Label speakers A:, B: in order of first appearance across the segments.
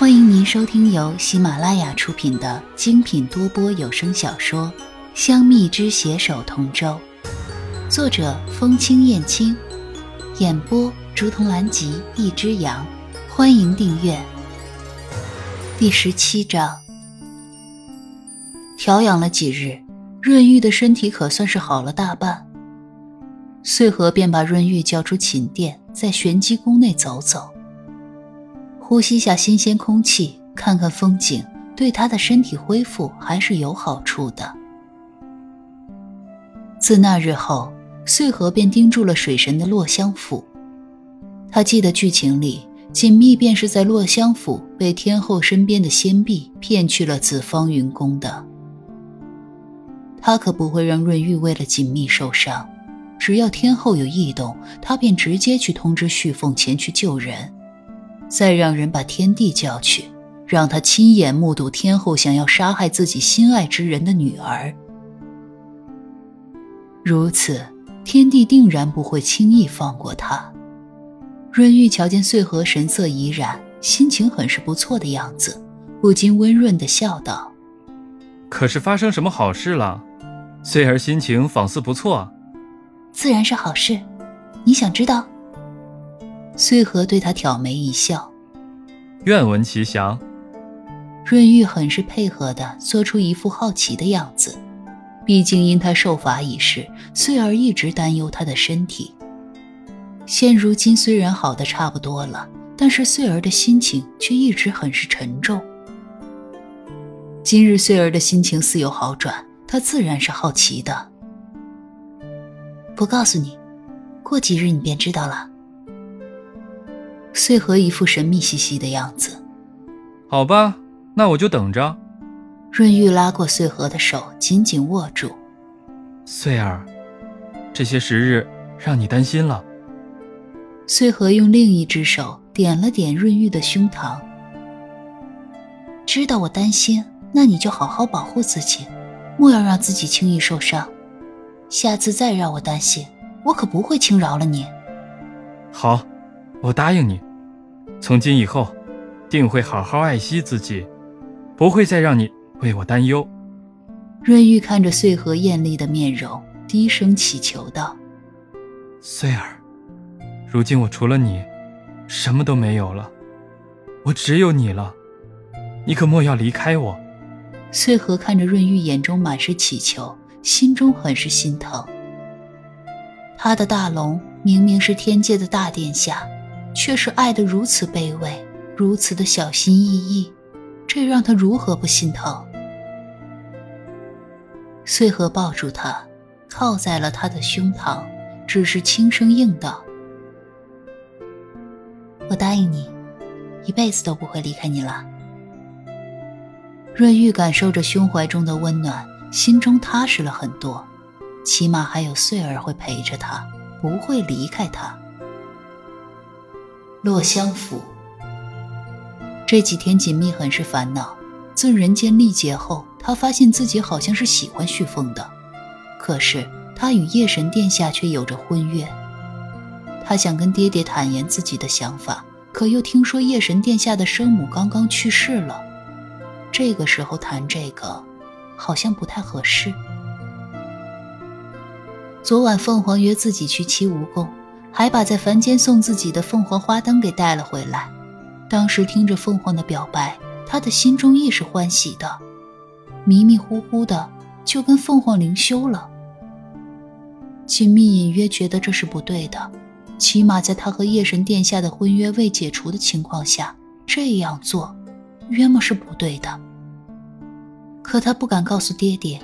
A: 欢迎您收听由喜马拉雅出品的精品多播有声小说《香蜜之携手同舟》，作者风清燕青，演播竹筒兰吉一只羊。欢迎订阅。第十七章，调养了几日，润玉的身体可算是好了大半。穗禾便把润玉叫出寝殿，在玄机宫内走走。呼吸下新鲜空气，看看风景，对他的身体恢复还是有好处的。自那日后，穗禾便盯住了水神的落香府。他记得剧情里，锦觅便是在落香府被天后身边的仙婢骗去了紫方云宫的。他可不会让润玉为了锦觅受伤，只要天后有异动，他便直接去通知旭凤前去救人。再让人把天帝叫去，让他亲眼目睹天后想要杀害自己心爱之人的女儿。如此，天帝定然不会轻易放过他。润玉瞧见穗禾神色怡然，心情很是不错的样子，不禁温润的笑道：“
B: 可是发生什么好事了？穗儿心情仿似不错。”“
A: 自然是好事，你想知道？”穗禾对他挑眉一笑，
B: 愿闻其详。
A: 润玉很是配合的，做出一副好奇的样子。毕竟因他受罚一事，穗儿一直担忧他的身体。现如今虽然好的差不多了，但是穗儿的心情却一直很是沉重。今日穗儿的心情似有好转，他自然是好奇的。不告诉你，过几日你便知道了。穗禾一副神秘兮兮的样子。
B: 好吧，那我就等着。
A: 润玉拉过穗禾的手，紧紧握住。
B: 穗儿，这些时日让你担心了。
A: 穗禾用另一只手点了点润玉的胸膛。知道我担心，那你就好好保护自己，莫要让自己轻易受伤。下次再让我担心，我可不会轻饶了你。
B: 好。我答应你，从今以后，定会好好爱惜自己，不会再让你为我担忧。
A: 润玉看着穗禾艳丽的面容，低声祈求道：“
B: 穗儿，如今我除了你，什么都没有了，我只有你了，你可莫要离开我。”
A: 穗禾看着润玉眼中满是祈求，心中很是心疼。他的大龙明明是天界的大殿下。却是爱得如此卑微，如此的小心翼翼，这让他如何不心疼？穗禾抱住他，靠在了他的胸膛，只是轻声应道：“我答应你，一辈子都不会离开你了。”润玉感受着胸怀中的温暖，心中踏实了很多，起码还有穗儿会陪着他，不会离开他。落香府这几天，锦觅很是烦恼。自人间历劫后，他发现自己好像是喜欢旭凤的，可是他与夜神殿下却有着婚约。他想跟爹爹坦言自己的想法，可又听说夜神殿下的生母刚刚去世了，这个时候谈这个，好像不太合适。昨晚凤凰约自己去七梧宫。还把在凡间送自己的凤凰花灯给带了回来。当时听着凤凰的表白，他的心中亦是欢喜的，迷迷糊糊的就跟凤凰灵修了。锦觅隐约觉得这是不对的，起码在他和夜神殿下的婚约未解除的情况下，这样做，约莫是不对的。可他不敢告诉爹爹，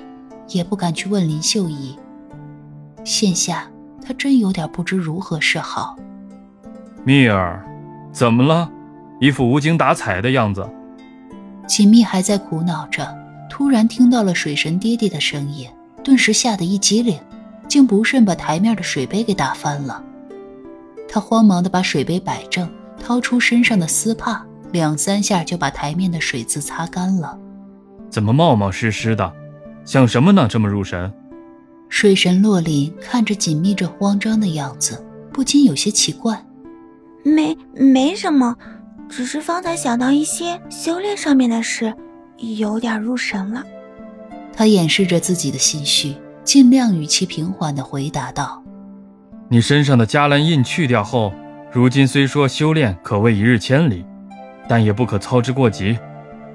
A: 也不敢去问林秀仪。现下。他真有点不知如何是好。
B: 蜜儿，怎么了？一副无精打采的样子。
A: 锦觅还在苦恼着，突然听到了水神爹爹的声音，顿时吓得一激灵，竟不慎把台面的水杯给打翻了。他慌忙的把水杯摆正，掏出身上的丝帕，两三下就把台面的水渍擦干了。
B: 怎么冒冒失失的？想什么呢？这么入神？
A: 水神洛林看着锦觅这慌张的样子，不禁有些奇怪。
C: 没没什么，只是方才想到一些修炼上面的事，有点入神了。
A: 他掩饰着自己的心虚，尽量语气平缓的回答道：“
B: 你身上的迦兰印去掉后，如今虽说修炼可谓一日千里，但也不可操之过急，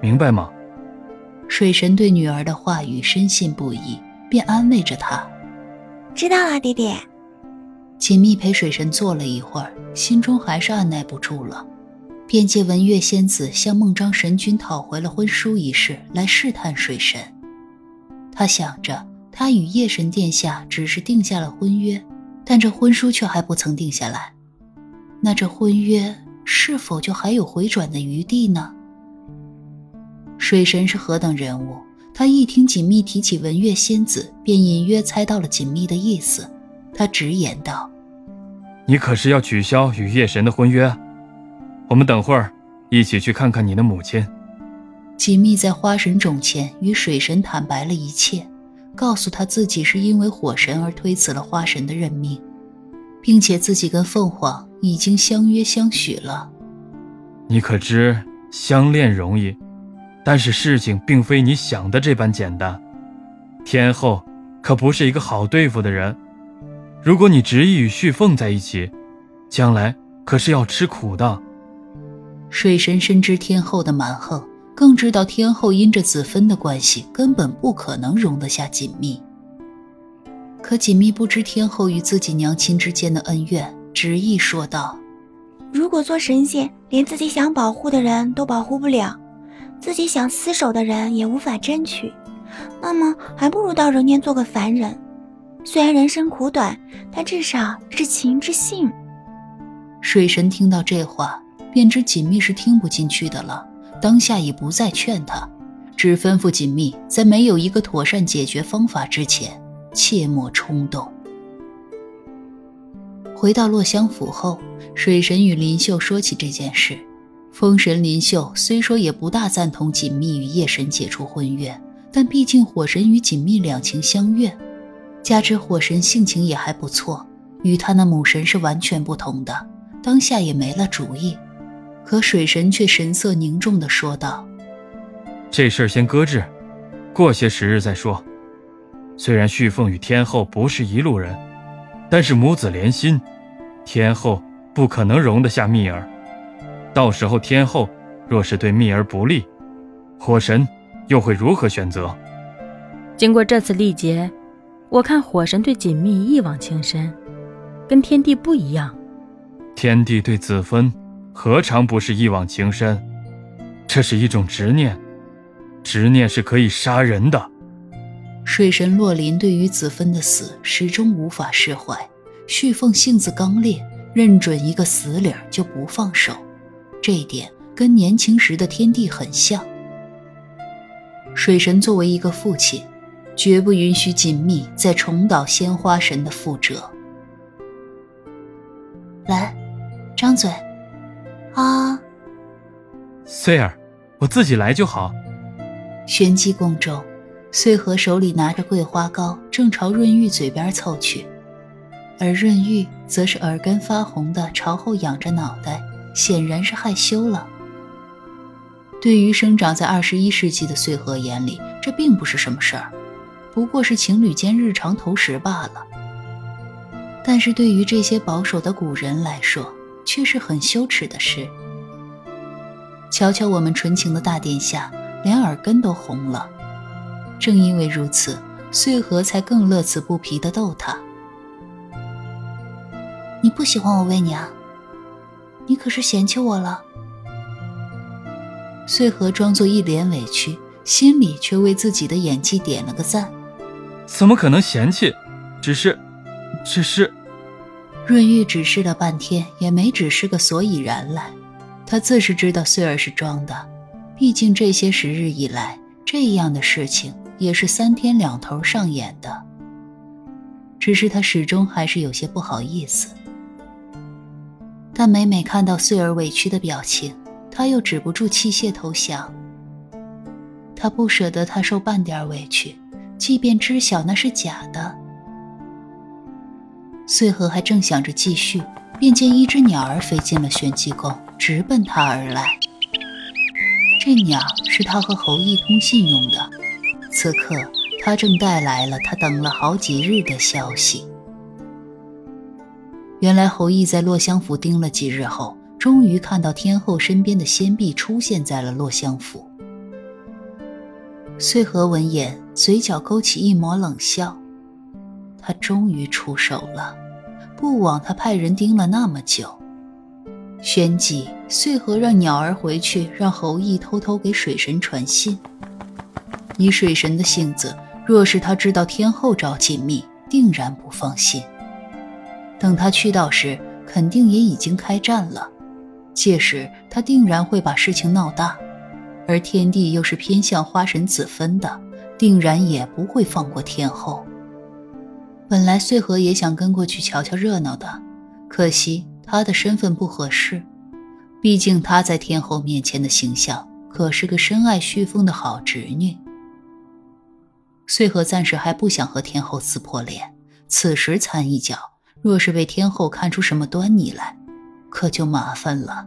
B: 明白吗？”
A: 水神对女儿的话语深信不疑，便安慰着他：“
C: 知道了，爹爹。”
A: 锦觅陪水神坐了一会儿，心中还是按耐不住了，便借文月仙子向孟章神君讨回了婚书一事来试探水神。他想着，他与夜神殿下只是定下了婚约，但这婚书却还不曾定下来，那这婚约是否就还有回转的余地呢？水神是何等人物？他一听锦觅提起文月仙子，便隐约猜到了锦觅的意思，他直言道。
B: 你可是要取消与夜神的婚约？我们等会儿一起去看看你的母亲。
A: 锦觅在花神冢前与水神坦白了一切，告诉他自己是因为火神而推辞了花神的任命，并且自己跟凤凰已经相约相许了。
B: 你可知相恋容易，但是事情并非你想的这般简单。天后可不是一个好对付的人。如果你执意与旭凤在一起，将来可是要吃苦的。
A: 水神深知天后的蛮横，更知道天后因着子芬的关系，根本不可能容得下锦觅。可锦觅不知天后与自己娘亲之间的恩怨，执意说道：“
C: 如果做神仙，连自己想保护的人都保护不了，自己想厮守的人也无法争取，那么还不如到人间做个凡人。”虽然人生苦短，但至少是情之性。
A: 水神听到这话，便知锦觅是听不进去的了，当下也不再劝他，只吩咐锦觅在没有一个妥善解决方法之前，切莫冲动。回到落香府后，水神与林秀说起这件事。风神林秀虽说也不大赞同锦觅与夜神解除婚约，但毕竟火神与锦觅两情相悦。加之火神性情也还不错，与他那母神是完全不同的，当下也没了主意。可水神却神色凝重地说道：“
B: 这事儿先搁置，过些时日再说。虽然旭凤与天后不是一路人，但是母子连心，天后不可能容得下蜜儿。到时候天后若是对蜜儿不利，火神又会如何选择？
D: 经过这次历劫。”我看火神对锦觅一往情深，跟天帝不一样。
B: 天帝对子芬何尝不是一往情深？这是一种执念，执念是可以杀人的。
A: 水神洛林对于子芬的死始终无法释怀，旭凤性子刚烈，认准一个死理儿就不放手，这一点跟年轻时的天帝很像。水神作为一个父亲。绝不允许锦觅再重蹈鲜花神的覆辙。来，张嘴。啊，
B: 穗儿，我自己来就好。
A: 玄机宫中，穗禾手里拿着桂花糕，正朝润玉嘴边凑去，而润玉则是耳根发红的朝后仰着脑袋，显然是害羞了。对于生长在二十一世纪的穗禾眼里，这并不是什么事儿。不过是情侣间日常投食罢了，但是对于这些保守的古人来说，却是很羞耻的事。瞧瞧我们纯情的大殿下，连耳根都红了。正因为如此，穗禾才更乐此不疲地逗他。你不喜欢我喂你啊？你可是嫌弃我了？穗禾装作一脸委屈，心里却为自己的演技点了个赞。
B: 怎么可能嫌弃？只是，只是，
A: 润玉指示了半天，也没指示个所以然来。他自是知道穗儿是装的，毕竟这些时日以来，这样的事情也是三天两头上演的。只是他始终还是有些不好意思。但每每看到穗儿委屈的表情，他又止不住弃械投降。他不舍得他受半点委屈。即便知晓那是假的，穗禾还正想着继续，便见一只鸟儿飞进了玄机宫，直奔他而来。这鸟是他和侯毅通信用的，此刻他正带来了他等了好几日的消息。原来侯毅在洛香府盯了几日后，终于看到天后身边的仙婢出现在了洛香府。穗禾闻言，嘴角勾起一抹冷笑，他终于出手了，不枉他派人盯了那么久。旋即，穗禾让鸟儿回去，让侯毅偷偷给水神传信。以水神的性子，若是他知道天后找锦觅，定然不放心。等他去到时，肯定也已经开战了，届时他定然会把事情闹大。而天帝又是偏向花神子分的，定然也不会放过天后。本来穗禾也想跟过去瞧瞧热闹的，可惜。她的身份不合适，毕竟她在天后面前的形象可是个深爱旭凤的好侄女。穗禾暂时还不想和天后撕破脸，此时掺一脚，若是被天后看出什么端倪来，可就麻烦了。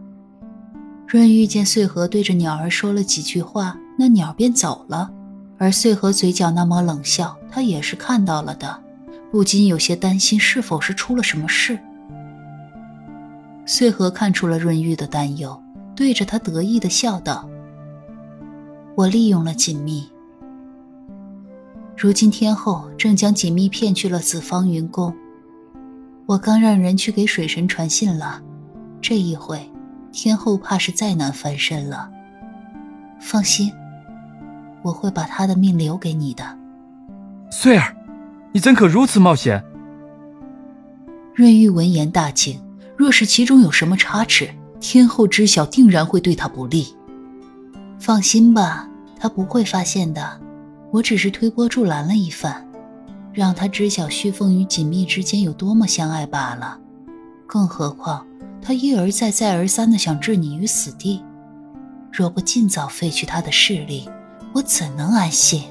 A: 润玉见穗禾对着鸟儿说了几句话，那鸟便走了，而穗禾嘴角那抹冷笑，他也是看到了的，不禁有些担心是否是出了什么事。穗禾看出了润玉的担忧，对着他得意的笑道：“我利用了锦觅，如今天后正将锦觅骗去了紫方云宫。我刚让人去给水神传信了，这一回，天后怕是再难翻身了。放心，我会把他的命留给你的。”
B: 穗儿，你怎可如此冒险？
A: 润玉闻言大惊。若是其中有什么差池，天后知晓，定然会对他不利。放心吧，他不会发现的。我只是推波助澜了一番，让他知晓旭凤与锦觅之间有多么相爱罢了。更何况，他一而再、再而三的想置你于死地，若不尽早废去他的势力，我怎能安心？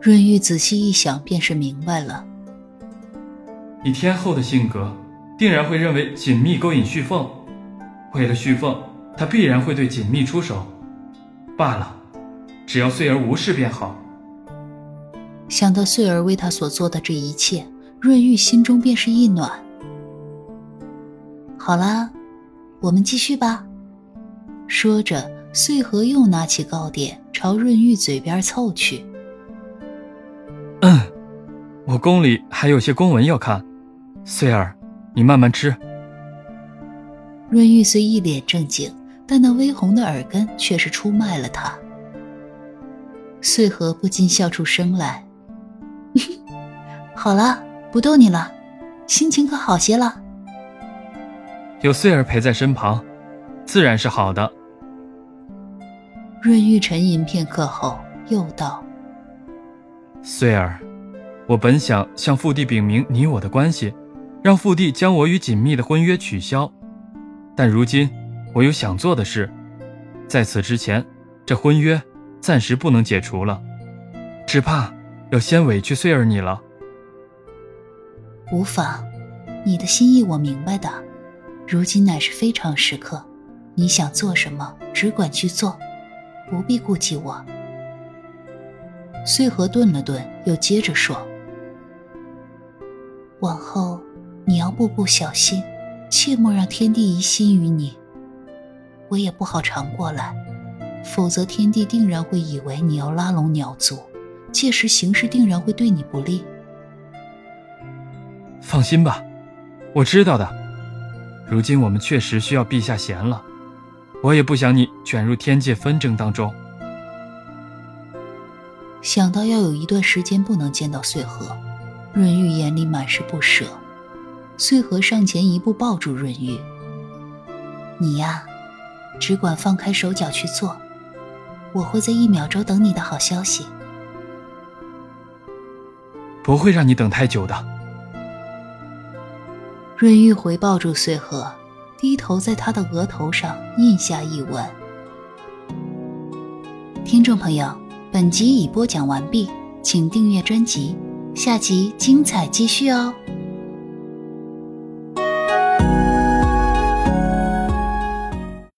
A: 润玉仔细一想，便是明白了。
B: 以天后的性格。定然会认为锦觅勾引旭凤，为了旭凤，他必然会对锦觅出手。罢了，只要穗儿无事便好。
A: 想到穗儿为他所做的这一切，润玉心中便是一暖。好啦，我们继续吧。说着，穗禾又拿起糕点朝润玉嘴边凑去。
B: 嗯，我宫里还有些公文要看，穗儿。你慢慢吃。
A: 润玉虽一脸正经，但那微红的耳根却是出卖了他。穗禾不禁笑出声来。好了，不逗你了，心情可好些了。
B: 有穗儿陪在身旁，自然是好的。
A: 润玉沉吟片刻后，又道：“
B: 穗儿，我本想向父帝禀明你我的关系。”让父帝将我与锦觅的婚约取消，但如今我有想做的事，在此之前，这婚约暂时不能解除了，只怕要先委屈穗儿你了。
A: 无妨，你的心意我明白的，如今乃是非常时刻，你想做什么只管去做，不必顾及我。穗禾顿了顿，又接着说：“往后。”你要步步小心，切莫让天帝疑心于你。我也不好常过来，否则天帝定然会以为你要拉拢鸟族，届时形势定然会对你不利。
B: 放心吧，我知道的。如今我们确实需要陛下闲了，我也不想你卷入天界纷争当中。
A: 想到要有一段时间不能见到穗禾，润玉眼里满是不舍。穗禾上前一步，抱住润玉：“你呀，只管放开手脚去做，我会在一秒钟等你的好消息。
B: 不会让你等太久的。”
A: 润玉回抱住穗禾，低头在他的额头上印下一吻。听众朋友，本集已播讲完毕，请订阅专辑，下集精彩继续哦。